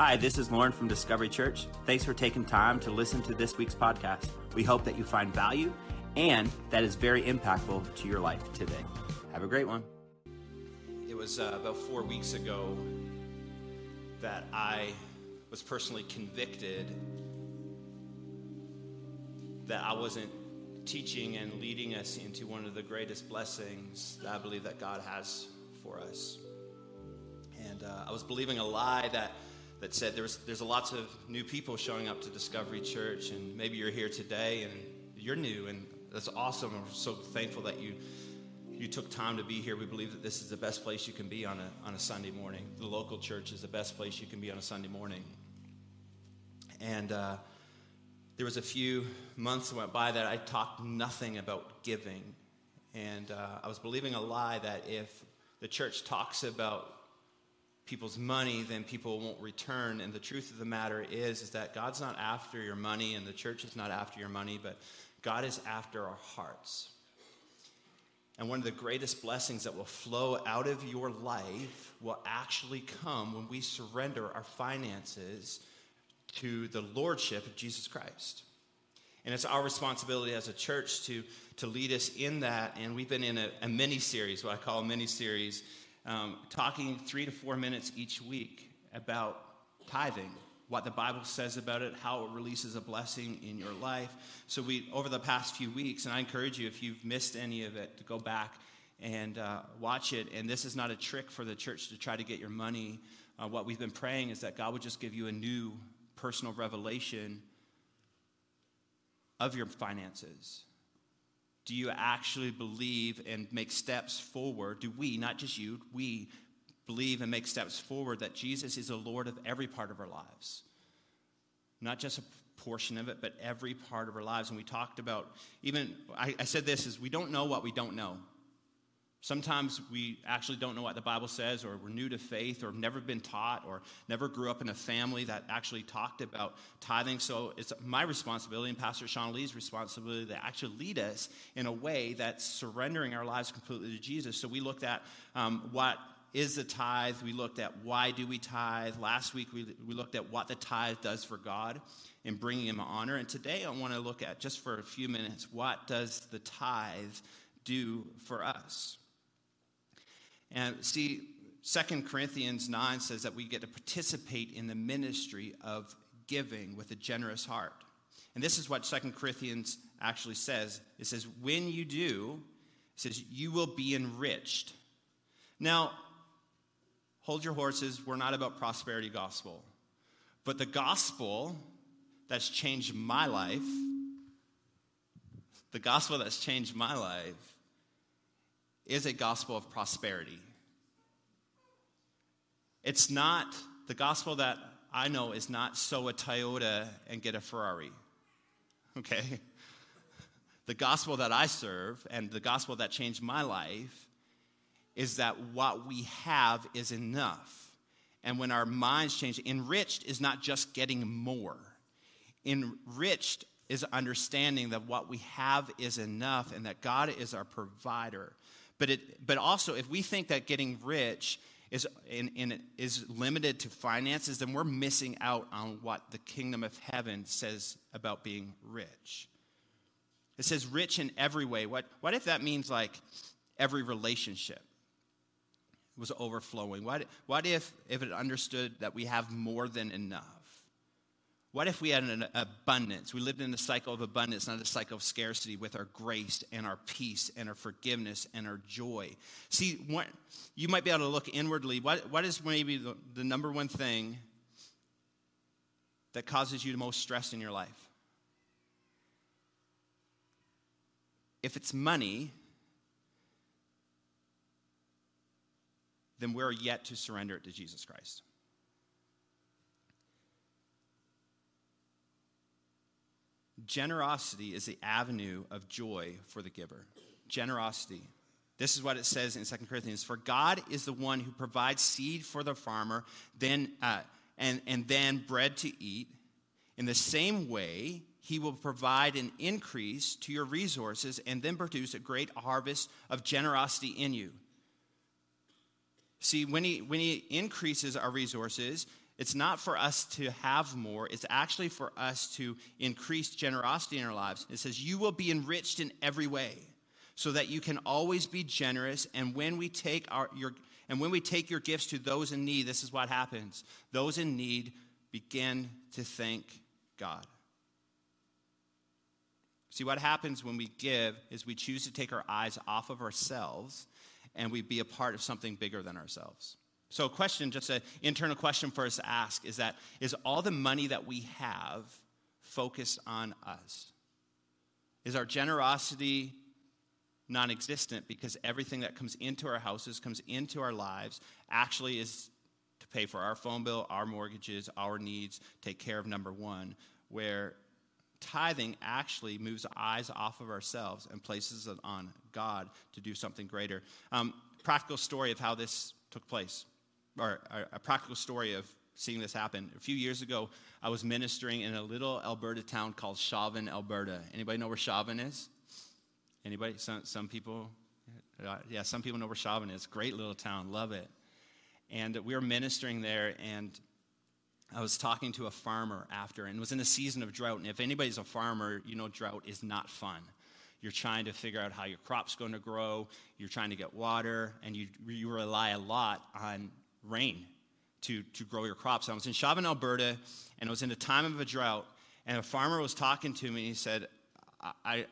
Hi, this is Lorne from Discovery Church. Thanks for taking time to listen to this week's podcast. We hope that you find value and that is very impactful to your life today. Have a great one. It was uh, about four weeks ago that I was personally convicted that I wasn't teaching and leading us into one of the greatest blessings that I believe that God has for us. And uh, I was believing a lie that that said there's there's lots of new people showing up to Discovery Church, and maybe you're here today and you're new, and that's awesome. I'm so thankful that you you took time to be here. We believe that this is the best place you can be on a, on a Sunday morning. The local church is the best place you can be on a Sunday morning. And uh, there was a few months went by that I talked nothing about giving. And uh, I was believing a lie that if the church talks about people's money, then people won't return. And the truth of the matter is, is that God's not after your money, and the church is not after your money, but God is after our hearts. And one of the greatest blessings that will flow out of your life will actually come when we surrender our finances to the lordship of Jesus Christ. And it's our responsibility as a church to, to lead us in that. And we've been in a, a mini series, what I call a mini series, um, talking three to four minutes each week about tithing, what the Bible says about it, how it releases a blessing in your life. So we, over the past few weeks, and I encourage you, if you've missed any of it, to go back and uh, watch it. And this is not a trick for the church to try to get your money. Uh, what we've been praying is that God would just give you a new personal revelation of your finances. Do you actually believe and make steps forward? Do we, not just you, we believe and make steps forward that Jesus is the Lord of every part of our lives? Not just a portion of it, but every part of our lives. And we talked about, even, I, I said this, is we don't know what we don't know. Sometimes we actually don't know what the Bible says, or we're new to faith, or never been taught, or never grew up in a family that actually talked about tithing. So it's my responsibility and Pastor Sean Lee's responsibility to actually lead us in a way that's surrendering our lives completely to Jesus. So we looked at um, what is the tithe. We looked at why do we tithe. Last week we, we looked at what the tithe does for God in bringing Him honor. And today I want to look at just for a few minutes what does the tithe do for us. And see, Second Corinthians 9 says that we get to participate in the ministry of giving with a generous heart. And this is what Second Corinthians actually says. It says, when you do, it says, you will be enriched. Now, hold your horses. We're not about prosperity gospel. But the gospel that's changed my life, the gospel that's changed my life, is a gospel of prosperity. It's not, the gospel that I know is not sow a Toyota and get a Ferrari. Okay? The gospel that I serve and the gospel that changed my life is that what we have is enough. And when our minds change, enriched is not just getting more. Enriched is understanding that what we have is enough and that God is our provider. But, it, but also, if we think that getting rich is, in, in, is limited to finances, then we're missing out on what the kingdom of heaven says about being rich. It says rich in every way. What, what if that means like every relationship was overflowing? What, what if, if it understood that we have more than enough? What if we had an abundance? We lived in a cycle of abundance, not a cycle of scarcity, with our grace and our peace and our forgiveness and our joy. See, what, you might be able to look inwardly. What, what is maybe the, the number one thing that causes you the most stress in your life? If it's money, then we're yet to surrender it to Jesus Christ. Generosity is the avenue of joy for the giver. Generosity. This is what it says in 2 Corinthians For God is the one who provides seed for the farmer then, uh, and, and then bread to eat. In the same way, he will provide an increase to your resources and then produce a great harvest of generosity in you. See, when he, when he increases our resources, It's not for us to have more, it's actually for us to increase generosity in our lives. It says, You will be enriched in every way so that you can always be generous. And when we take our, your, and when we take your gifts to those in need, this is what happens. Those in need begin to thank God. See, what happens when we give is we choose to take our eyes off of ourselves and we be a part of something bigger than ourselves. So, a question, just an internal question for us to ask is that is all the money that we have focused on us? Is our generosity non existent because everything that comes into our houses, comes into our lives, actually is to pay for our phone bill, our mortgages, our needs, take care of number one, where tithing actually moves eyes off of ourselves and places it on God to do something greater. Um, practical story of how this took place or a practical story of seeing this happen. A few years ago, I was ministering in a little Alberta town called Chauvin, Alberta. Anybody know where Chauvin is? Anybody? Some, some people? Uh, yeah, some people know where Chauvin is. Great little town. Love it. And we were ministering there, and I was talking to a farmer after, and it was in a season of drought. And if anybody's a farmer, you know drought is not fun. You're trying to figure out how your crop's going to grow. You're trying to get water, and you, you rely a lot on rain to, to grow your crops. I was in Chauvin, Alberta, and it was in a time of a drought, and a farmer was talking to me, and he said, I,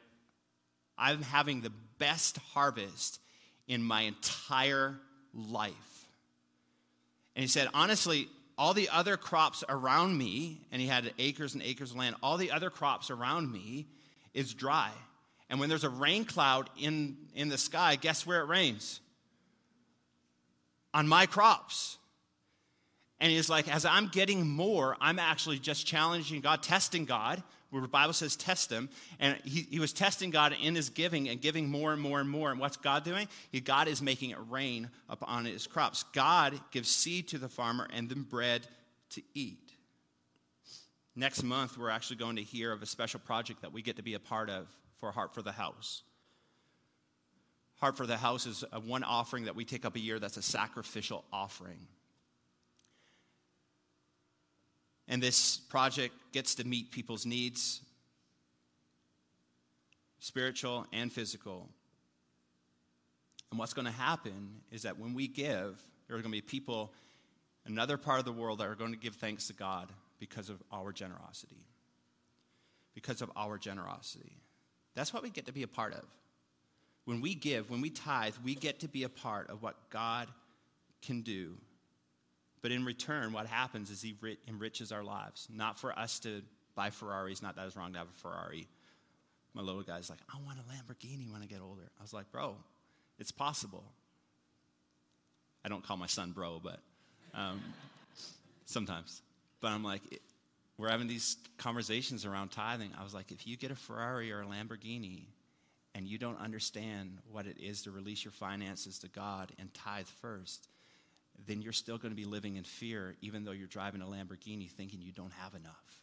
I'm having the best harvest in my entire life. And he said, honestly, all the other crops around me, and he had acres and acres of land, all the other crops around me is dry. And when there's a rain cloud in, in the sky, guess where it rains? On my crops. And he's like, as I'm getting more, I'm actually just challenging God, testing God, where the Bible says test him. And he, he was testing God in his giving and giving more and more and more. And what's God doing? He, God is making it rain upon his crops. God gives seed to the farmer and then bread to eat. Next month, we're actually going to hear of a special project that we get to be a part of for Heart for the House. Heart for the House is uh, one offering that we take up a year that's a sacrificial offering. And this project gets to meet people's needs, spiritual and physical. And what's going to happen is that when we give, there are going to be people another part of the world that are going to give thanks to God because of our generosity. Because of our generosity. That's what we get to be a part of when we give, when we tithe, we get to be a part of what God can do. But in return, what happens is He enriches our lives. Not for us to buy Ferraris, not that it's wrong to have a Ferrari. My little guy's like, I want a Lamborghini when I get older. I was like, bro, it's possible. I don't call my son bro, but um, sometimes. But I'm like, we're having these conversations around tithing. I was like, if you get a Ferrari or a Lamborghini, and you don't understand what it is to release your finances to God and tithe first, then you're still going to be living in fear, even though you're driving a Lamborghini thinking you don't have enough.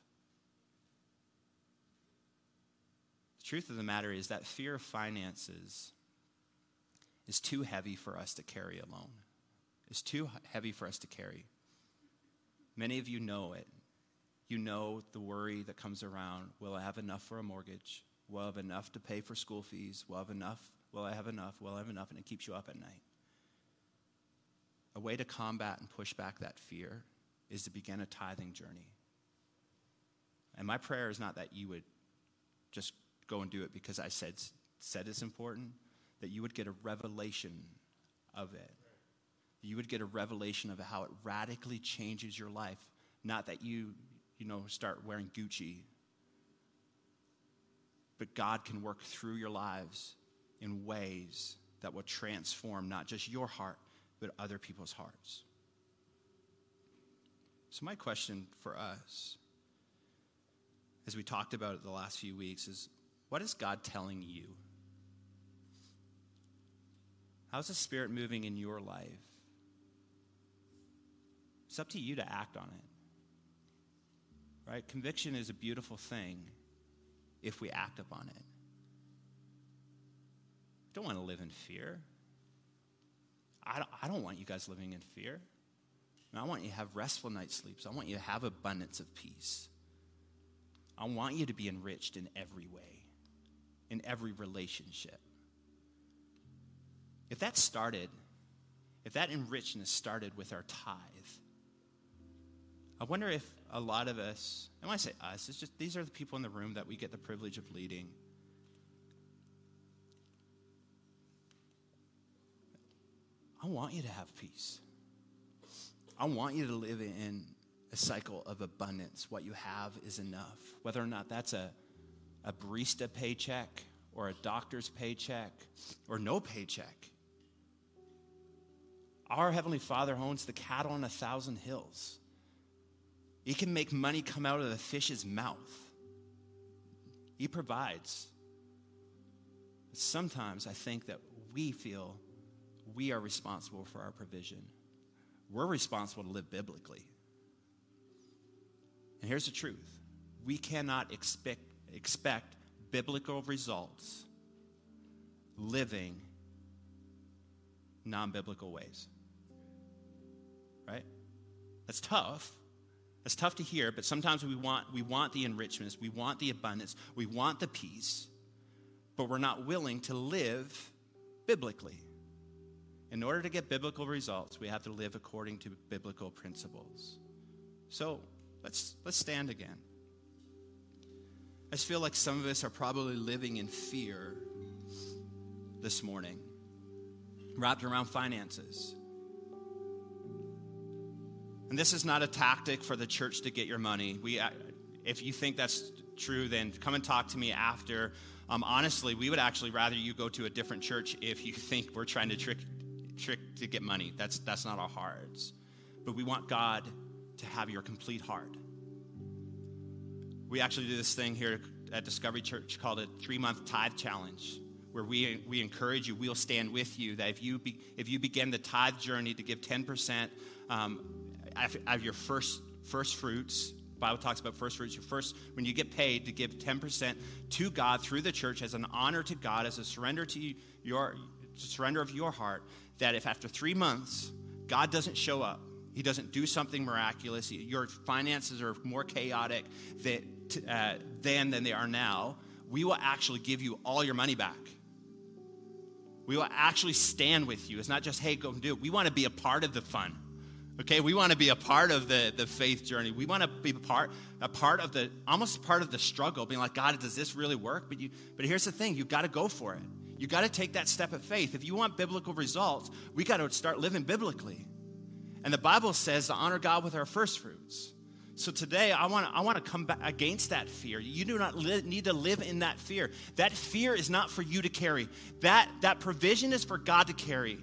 The truth of the matter is that fear of finances is too heavy for us to carry alone. It's too heavy for us to carry. Many of you know it. You know the worry that comes around will I have enough for a mortgage? Will I have enough to pay for school fees? Will I have enough? Will I have enough? Will I have enough? And it keeps you up at night. A way to combat and push back that fear is to begin a tithing journey. And my prayer is not that you would just go and do it because I said, said it's important, that you would get a revelation of it. You would get a revelation of how it radically changes your life. Not that you, you know, start wearing Gucci but God can work through your lives in ways that will transform not just your heart, but other people's hearts. So, my question for us, as we talked about it the last few weeks, is what is God telling you? How's the Spirit moving in your life? It's up to you to act on it. Right? Conviction is a beautiful thing if we act upon it. I don't want to live in fear. I don't, I don't want you guys living in fear. I want you to have restful night sleeps. I want you to have abundance of peace. I want you to be enriched in every way, in every relationship. If that started, if that enrichment started with our tithe, I wonder if a lot of us, and when I say us, it's just these are the people in the room that we get the privilege of leading. I want you to have peace. I want you to live in a cycle of abundance. What you have is enough. Whether or not that's a, a barista paycheck or a doctor's paycheck or no paycheck. Our Heavenly Father owns the cattle on a thousand hills. He can make money come out of the fish's mouth. He provides. Sometimes I think that we feel we are responsible for our provision. We're responsible to live biblically. And here's the truth we cannot expect, expect biblical results living non biblical ways. Right? That's tough. That's tough to hear, but sometimes we want, we want the enrichments, we want the abundance, we want the peace, but we're not willing to live biblically. In order to get biblical results, we have to live according to biblical principles. So let's, let's stand again. I just feel like some of us are probably living in fear this morning, wrapped around finances and this is not a tactic for the church to get your money. We, uh, if you think that's true, then come and talk to me after. Um, honestly, we would actually rather you go to a different church if you think we're trying to trick, trick to get money. That's, that's not our hearts. But we want God to have your complete heart. We actually do this thing here at Discovery Church called a three month tithe challenge where we, we encourage you, we'll stand with you, that if you, be, if you begin the tithe journey to give 10%, um, of your first first fruits. Bible talks about first fruits. Your first, when you get paid, to give 10% to God through the church as an honor to God, as a surrender to your surrender of your heart. That if after three months God doesn't show up, He doesn't do something miraculous, your finances are more chaotic that, uh, then than they are now, we will actually give you all your money back. We will actually stand with you. It's not just, hey, go and do it. We want to be a part of the fun. Okay, we want to be a part of the, the faith journey. We want to be a part, a part of the, almost part of the struggle, being like, God, does this really work? But you, but here's the thing: you've got to go for it. You got to take that step of faith. If you want biblical results, we got to start living biblically. And the Bible says to honor God with our first fruits. So today, I want to I want to come back against that fear. You do not li- need to live in that fear. That fear is not for you to carry. That that provision is for God to carry.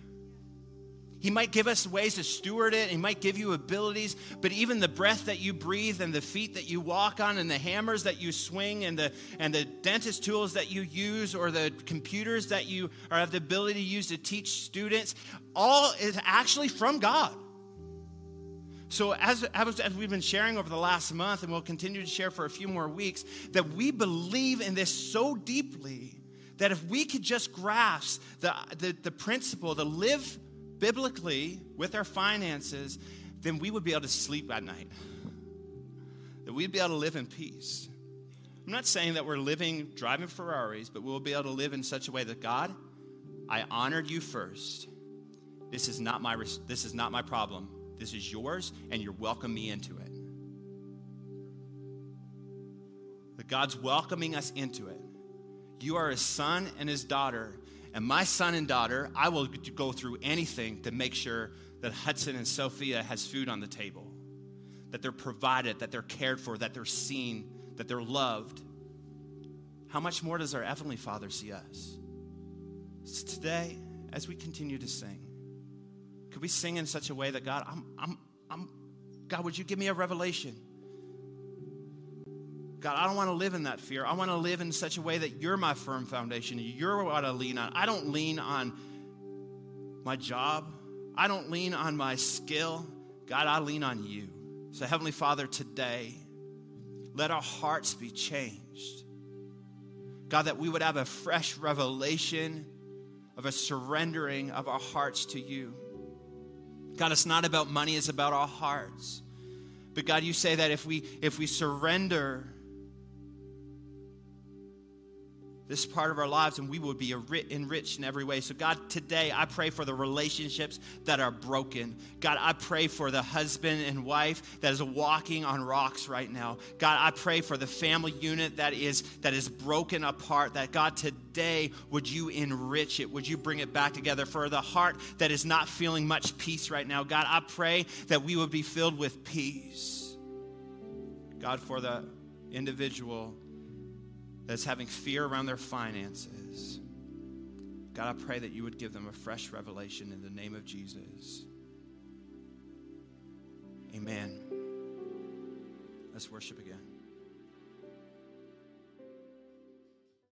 He might give us ways to steward it. He might give you abilities, but even the breath that you breathe and the feet that you walk on and the hammers that you swing and the and the dentist tools that you use or the computers that you or have the ability to use to teach students, all is actually from God. So, as, as we've been sharing over the last month, and we'll continue to share for a few more weeks, that we believe in this so deeply that if we could just grasp the, the, the principle to live biblically with our finances, then we would be able to sleep at night. That we'd be able to live in peace. I'm not saying that we're living driving Ferraris, but we'll be able to live in such a way that God, I honored you first. This is not my this is not my problem. This is yours and you're welcoming me into it. That God's welcoming us into it. You are his son and his daughter and my son and daughter, I will go through anything to make sure that Hudson and Sophia has food on the table, that they're provided, that they're cared for, that they're seen, that they're loved. How much more does our Heavenly Father see us? So today, as we continue to sing, could we sing in such a way that God, I'm, I'm, I'm, God, would you give me a revelation? God, I don't want to live in that fear. I want to live in such a way that you're my firm foundation. You're what I lean on. I don't lean on my job. I don't lean on my skill. God, I lean on you. So, Heavenly Father, today, let our hearts be changed. God, that we would have a fresh revelation of a surrendering of our hearts to you. God, it's not about money, it's about our hearts. But God, you say that if we if we surrender this part of our lives and we will be enriched in every way. So, God, today I pray for the relationships that are broken. God, I pray for the husband and wife that is walking on rocks right now. God, I pray for the family unit that is that is broken apart. That God, today would you enrich it? Would you bring it back together? For the heart that is not feeling much peace right now, God, I pray that we would be filled with peace. God, for the individual that's having fear around their finances. God, I pray that you would give them a fresh revelation in the name of Jesus. Amen. Let's worship again.